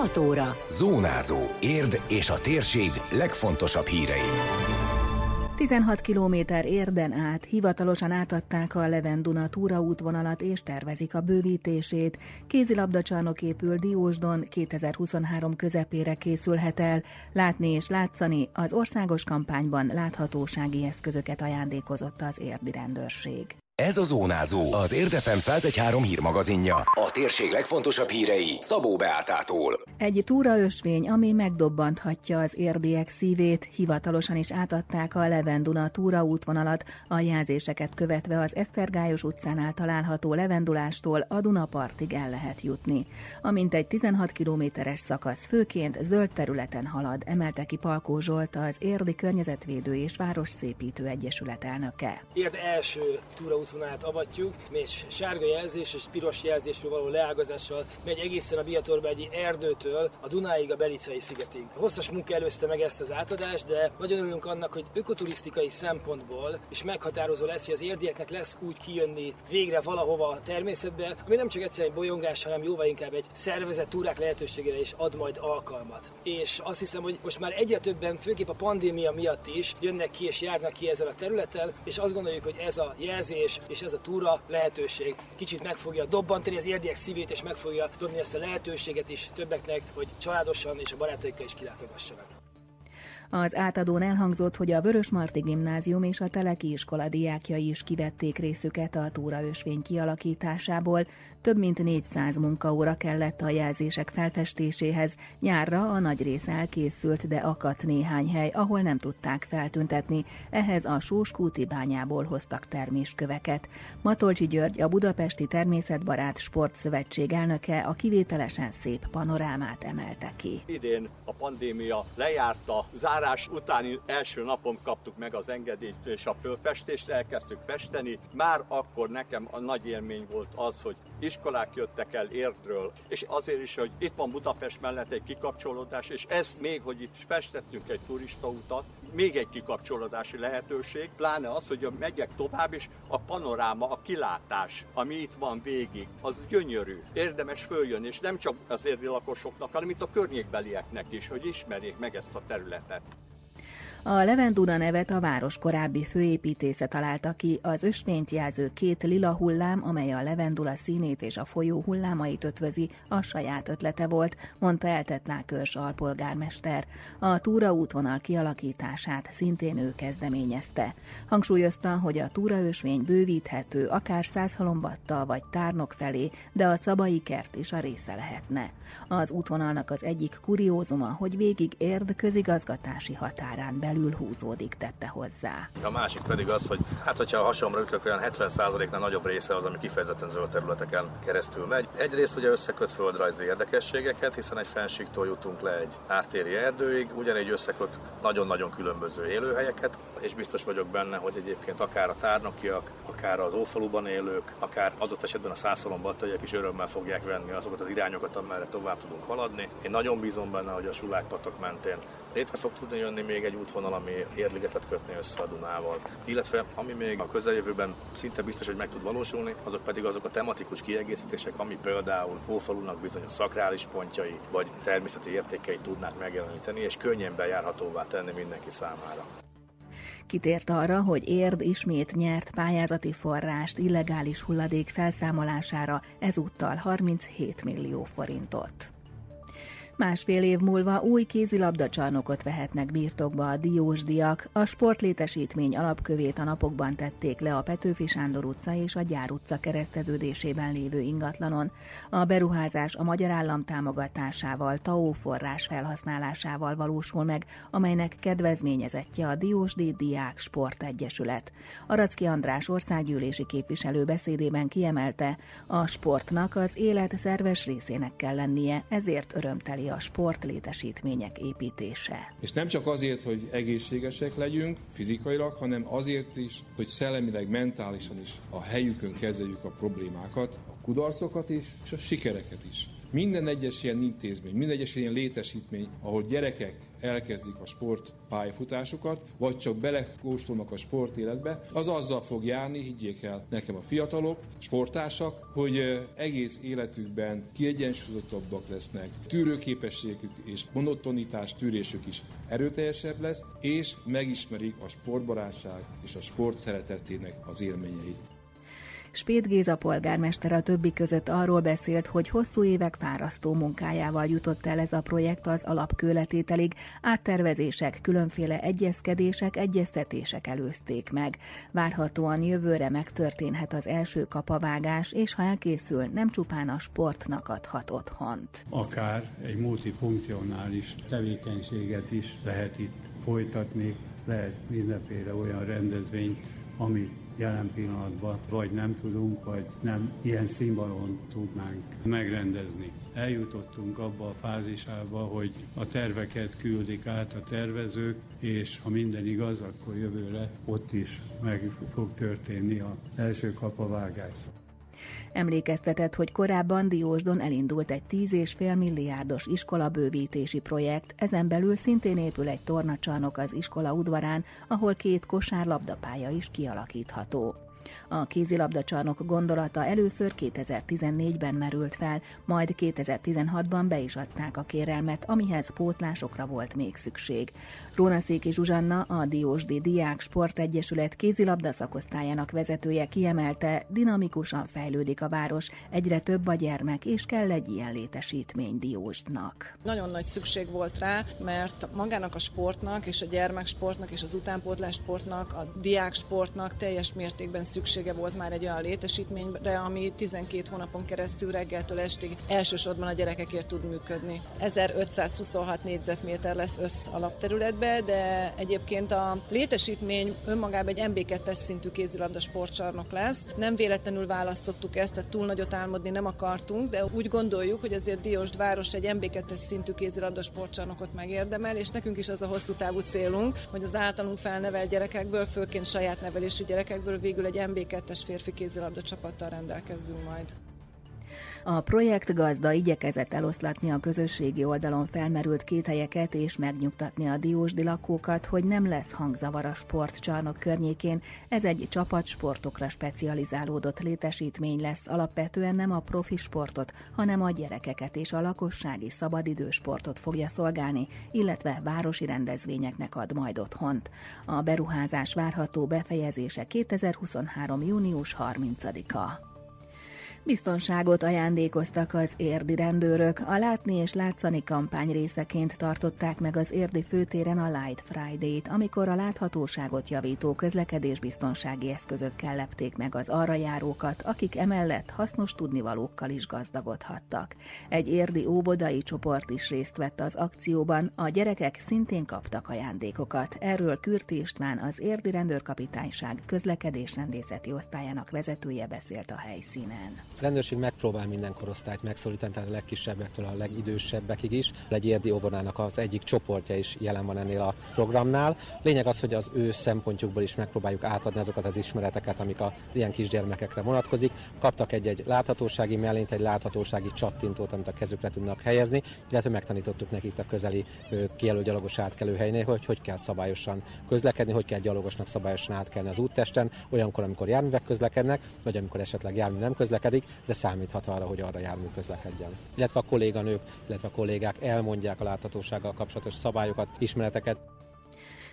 6 óra. Zónázó. Érd és a térség legfontosabb hírei. 16 kilométer érden át hivatalosan átadták a Levenduna túraútvonalat és tervezik a bővítését. Kézilabdacsarnok épül Diósdon 2023 közepére készülhet el. Látni és látszani az országos kampányban láthatósági eszközöket ajándékozott az érdi rendőrség. Ez a Zónázó, az Érdefem 113 hírmagazinja. A térség legfontosabb hírei Szabó Beátától. Egy túraösvény, ami megdobbanthatja az érdiek szívét, hivatalosan is átadták a Levenduna túra útvonalat, a jelzéseket követve az Esztergályos utcánál található levendulástól a Dunapartig el lehet jutni. Amint egy 16 kilométeres szakasz főként zöld területen halad, emelte ki Palkó Zsolt, az Érdi Környezetvédő és Városszépítő Egyesület elnöke. Érd első túraút útvonalát avatjuk, és sárga jelzés és piros jelzésről való leágazással megy egészen a Biatorbegyi erdőtől a Dunáig, a Belicei szigetig. Hosszas munka előzte meg ezt az átadást, de nagyon örülünk annak, hogy ökoturisztikai szempontból is meghatározó lesz, hogy az érdieknek lesz úgy kijönni végre valahova a természetbe, ami nem csak egyszerűen egy bolyongás, hanem jóval inkább egy szervezett túrák lehetőségére is ad majd alkalmat. És azt hiszem, hogy most már egyre többen, főképp a pandémia miatt is jönnek ki és járnak ki ezen a területen, és azt gondoljuk, hogy ez a jelzés és ez a túra lehetőség kicsit meg fogja dobbantani az érdiek szívét, és meg fogja dobni ezt a lehetőséget is többeknek, hogy családosan és a barátaikkal is kilátogassanak. Az átadón elhangzott, hogy a Vörösmarty Gimnázium és a Teleki iskola diákjai is kivették részüket a túraösvény kialakításából. Több mint 400 munkaóra kellett a jelzések felfestéséhez. Nyárra a nagy része elkészült, de akadt néhány hely, ahol nem tudták feltüntetni. Ehhez a Sóskúti bányából hoztak termésköveket. Matolcsi György, a Budapesti Természetbarát Sportszövetség elnöke a kivételesen szép panorámát emelte ki. Idén a pandémia lejárta, zár zárás utáni első napon kaptuk meg az engedélyt és a fölfestést, elkezdtük festeni. Már akkor nekem a nagy élmény volt az, hogy iskolák jöttek el Érdről, és azért is, hogy itt van Budapest mellett egy kikapcsolódás, és ez még, hogy itt festettünk egy turistautat, még egy kikapcsolódási lehetőség, pláne az, hogy megyek tovább, és a panoráma, a kilátás, ami itt van végig, az gyönyörű. Érdemes följönni, és nem csak az érdi lakosoknak, hanem itt a környékbelieknek is, hogy ismerjék meg ezt a területet. A Levenduna nevet a város korábbi főépítésze találta ki, az ösvényt jelző két lila hullám, amely a levendula színét és a folyó hullámait ötvözi, a saját ötlete volt, mondta eltett Lákörs alpolgármester. A túraútvonal kialakítását szintén ő kezdeményezte. Hangsúlyozta, hogy a túraösvény bővíthető akár százhalombattal vagy tárnok felé, de a cabai kert is a része lehetne. Az útvonalnak az egyik kuriózuma, hogy végig érd közigazgatási határán be belül húzódik, tette hozzá. A másik pedig az, hogy hát hogyha a hasonlóra ütök, olyan 70%-nál nagyobb része az, ami kifejezetten zöld területeken keresztül megy. Egyrészt ugye összeköt földrajzi érdekességeket, hiszen egy fensíktól jutunk le egy ártéri erdőig, ugyanígy összeköt nagyon-nagyon különböző élőhelyeket, és biztos vagyok benne, hogy egyébként akár a tárnokiak, akár az ófaluban élők, akár adott esetben a százszalombattaiak is örömmel fogják venni azokat az irányokat, amerre tovább tudunk haladni. Én nagyon bízom benne, hogy a Sulákpatok mentén létre fog tudni jönni még egy útvonal, ami Érligetet kötni össze a Dunával. Illetve ami még a közeljövőben szinte biztos, hogy meg tud valósulni, azok pedig azok a tematikus kiegészítések, ami például Hófalunak bizonyos szakrális pontjai vagy természeti értékeit tudnák megjeleníteni, és könnyen bejárhatóvá tenni mindenki számára. Kitért arra, hogy Érd ismét nyert pályázati forrást illegális hulladék felszámolására, ezúttal 37 millió forintot. Másfél év múlva új kézilabdacsarnokot vehetnek birtokba a diósdiak. A sportlétesítmény alapkövét a napokban tették le a Petőfi Sándor utca és a Gyár utca kereszteződésében lévő ingatlanon. A beruházás a magyar állam támogatásával, TAO forrás felhasználásával valósul meg, amelynek kedvezményezettje a Diósdi Diák Sportegyesület. Aracki András országgyűlési képviselő beszédében kiemelte, a sportnak az élet szerves részének kell lennie, ezért örömteli a sportlétesítmények építése. És nem csak azért, hogy egészségesek legyünk fizikailag, hanem azért is, hogy szellemileg, mentálisan is a helyükön kezeljük a problémákat, a kudarcokat is, és a sikereket is. Minden egyes ilyen intézmény, minden egyes ilyen létesítmény, ahol gyerekek elkezdik a sport pályafutásukat, vagy csak belekóstolnak a sport életbe, az azzal fog járni, higgyék el nekem a fiatalok, sportársak, hogy egész életükben kiegyensúlyozottabbak lesznek, tűrőképességük és monotonitás tűrésük is erőteljesebb lesz, és megismerik a sportbarátság és a sport szeretetének az élményeit. Spét Géza polgármester a többi között arról beszélt, hogy hosszú évek fárasztó munkájával jutott el ez a projekt az alapkőletételig, áttervezések, különféle egyezkedések, egyeztetések előzték meg. Várhatóan jövőre megtörténhet az első kapavágás, és ha elkészül, nem csupán a sportnak adhat otthont. Akár egy multifunkcionális tevékenységet is lehet itt folytatni, lehet mindenféle olyan rendezvényt, amit jelen pillanatban vagy nem tudunk, vagy nem ilyen színvonalon tudnánk megrendezni. Eljutottunk abba a fázisába, hogy a terveket küldik át a tervezők, és ha minden igaz, akkor jövőre ott is meg fog történni az első kapavágás. Emlékeztetett, hogy korábban Diósdon elindult egy 10,5 milliárdos iskolabővítési projekt, ezen belül szintén épül egy tornacsarnok az iskola udvarán, ahol két kosárlabdapálya is kialakítható. A kézilabdacsarnok gondolata először 2014-ben merült fel, majd 2016-ban be is adták a kérelmet, amihez pótlásokra volt még szükség. Rónaszéki Zsuzsanna, a Diósdi Diák Sportegyesület kézilabda szakosztályának vezetője kiemelte, dinamikusan fejlődik a város, egyre több a gyermek, és kell egy ilyen létesítmény Diósdnak. Nagyon nagy szükség volt rá, mert magának a sportnak és a gyermeksportnak és az utánpótlás sportnak, a diák sportnak teljes mértékben szüksége volt már egy olyan létesítményre, ami 12 hónapon keresztül reggeltől estig elsősorban a gyerekekért tud működni. 1526 négyzetméter lesz össz alapterületbe, de egyébként a létesítmény önmagában egy MB2-es szintű kézilabda sportcsarnok lesz. Nem véletlenül választottuk ezt, tehát túl nagyot álmodni nem akartunk, de úgy gondoljuk, hogy azért Diósd város egy MB2-es szintű kézilabda sportcsarnokot megérdemel, és nekünk is az a hosszú távú célunk, hogy az általunk felnevelt gyerekekből, főként saját nevelésű gyerekekből végül egy MB2-es férfi kézilabda csapattal rendelkezzünk majd. A projekt gazda igyekezett eloszlatni a közösségi oldalon felmerült két helyeket és megnyugtatni a diósdi lakókat, hogy nem lesz hangzavar a sportcsarnok környékén. Ez egy csapatsportokra specializálódott létesítmény lesz, alapvetően nem a profi sportot, hanem a gyerekeket és a lakossági szabadidősportot fogja szolgálni, illetve városi rendezvényeknek ad majd otthont. A beruházás várható befejezése 2023. június 30-a. Biztonságot ajándékoztak az érdi rendőrök. A Látni és Látszani kampány részeként tartották meg az érdi főtéren a Light Friday-t, amikor a láthatóságot javító közlekedésbiztonsági eszközökkel lepték meg az arra járókat, akik emellett hasznos tudnivalókkal is gazdagodhattak. Egy érdi óvodai csoport is részt vett az akcióban, a gyerekek szintén kaptak ajándékokat. Erről Kürti István, az érdi rendőrkapitányság közlekedésrendészeti osztályának vezetője beszélt a helyszínen. A rendőrség megpróbál minden korosztályt megszólítani, tehát a legkisebbektől a legidősebbekig is. Egy érdi óvodának az egyik csoportja is jelen van ennél a programnál. Lényeg az, hogy az ő szempontjukból is megpróbáljuk átadni azokat az ismereteket, amik az ilyen kisgyermekekre vonatkozik. Kaptak egy-egy láthatósági mellényt, egy láthatósági csattintót, amit a kezükre tudnak helyezni, illetve megtanítottuk nekik itt a közeli kijelölt gyalogos átkelő helynél, hogy hogy kell szabályosan közlekedni, hogy kell gyalogosnak szabályosan átkelni az úttesten, olyankor, amikor járművek közlekednek, vagy amikor esetleg jármű nem közlekedik, de számíthat arra, hogy arra jármű közlekedjen. Illetve a kolléganők, illetve a kollégák elmondják a láthatósággal kapcsolatos szabályokat, ismereteket,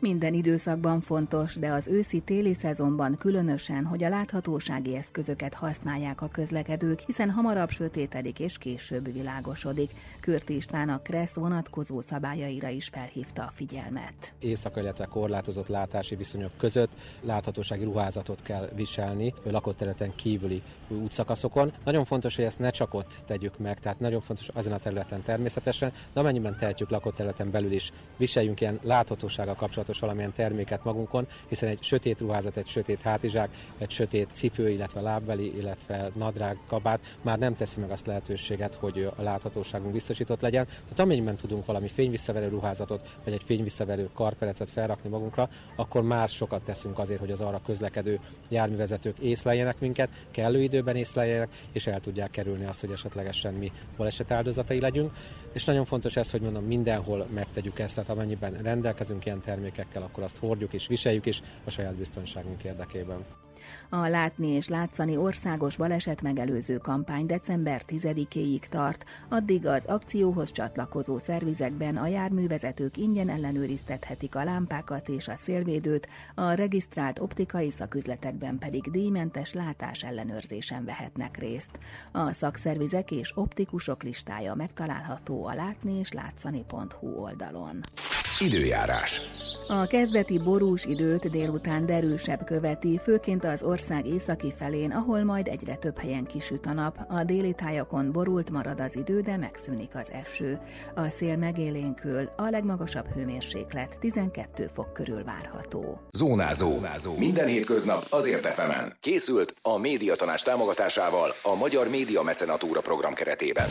minden időszakban fontos, de az őszi-téli szezonban különösen, hogy a láthatósági eszközöket használják a közlekedők, hiszen hamarabb sötétedik és később világosodik. Kürti István a Kressz vonatkozó szabályaira is felhívta a figyelmet. Éjszaka, illetve korlátozott látási viszonyok között láthatósági ruházatot kell viselni lakott területen kívüli útszakaszokon. Nagyon fontos, hogy ezt ne csak ott tegyük meg, tehát nagyon fontos ezen a területen természetesen, de amennyiben tehetjük lakott területen belül is, viseljünk ilyen láthatósággal kapcsolatos kapcsolatos valamilyen terméket magunkon, hiszen egy sötét ruházat, egy sötét hátizsák, egy sötét cipő, illetve lábbeli, illetve nadrág, kabát már nem teszi meg azt lehetőséget, hogy a láthatóságunk biztosított legyen. Tehát amennyiben tudunk valami fényvisszaverő ruházatot, vagy egy fényvisszaverő karperecet felrakni magunkra, akkor már sokat teszünk azért, hogy az arra közlekedő járművezetők észleljenek minket, kellő időben észleljenek, és el tudják kerülni azt, hogy esetlegesen mi baleset áldozatai legyünk. És nagyon fontos ez, hogy mondom, mindenhol megtegyük ezt, tehát amennyiben rendelkezünk ilyen termékekkel, akkor azt hordjuk és viseljük is a saját biztonságunk érdekében. A Látni és Látszani országos baleset megelőző kampány december 10-éig tart, addig az akcióhoz csatlakozó szervizekben a járművezetők ingyen ellenőriztethetik a lámpákat és a szélvédőt, a regisztrált optikai szaküzletekben pedig díjmentes látás ellenőrzésen vehetnek részt. A szakszervizek és optikusok listája megtalálható a látni és látszani.hu oldalon. Időjárás. A kezdeti borús időt délután derűsebb követi, főként az ország északi felén, ahol majd egyre több helyen kisüt a nap. A déli tájakon borult marad az idő, de megszűnik az eső. A szél megélénkül, a legmagasabb hőmérséklet 12 fok körül várható. Zónázó. Zónázó. Minden hétköznap azért efemen. Készült a médiatanás támogatásával a Magyar Média Mecenatúra program keretében.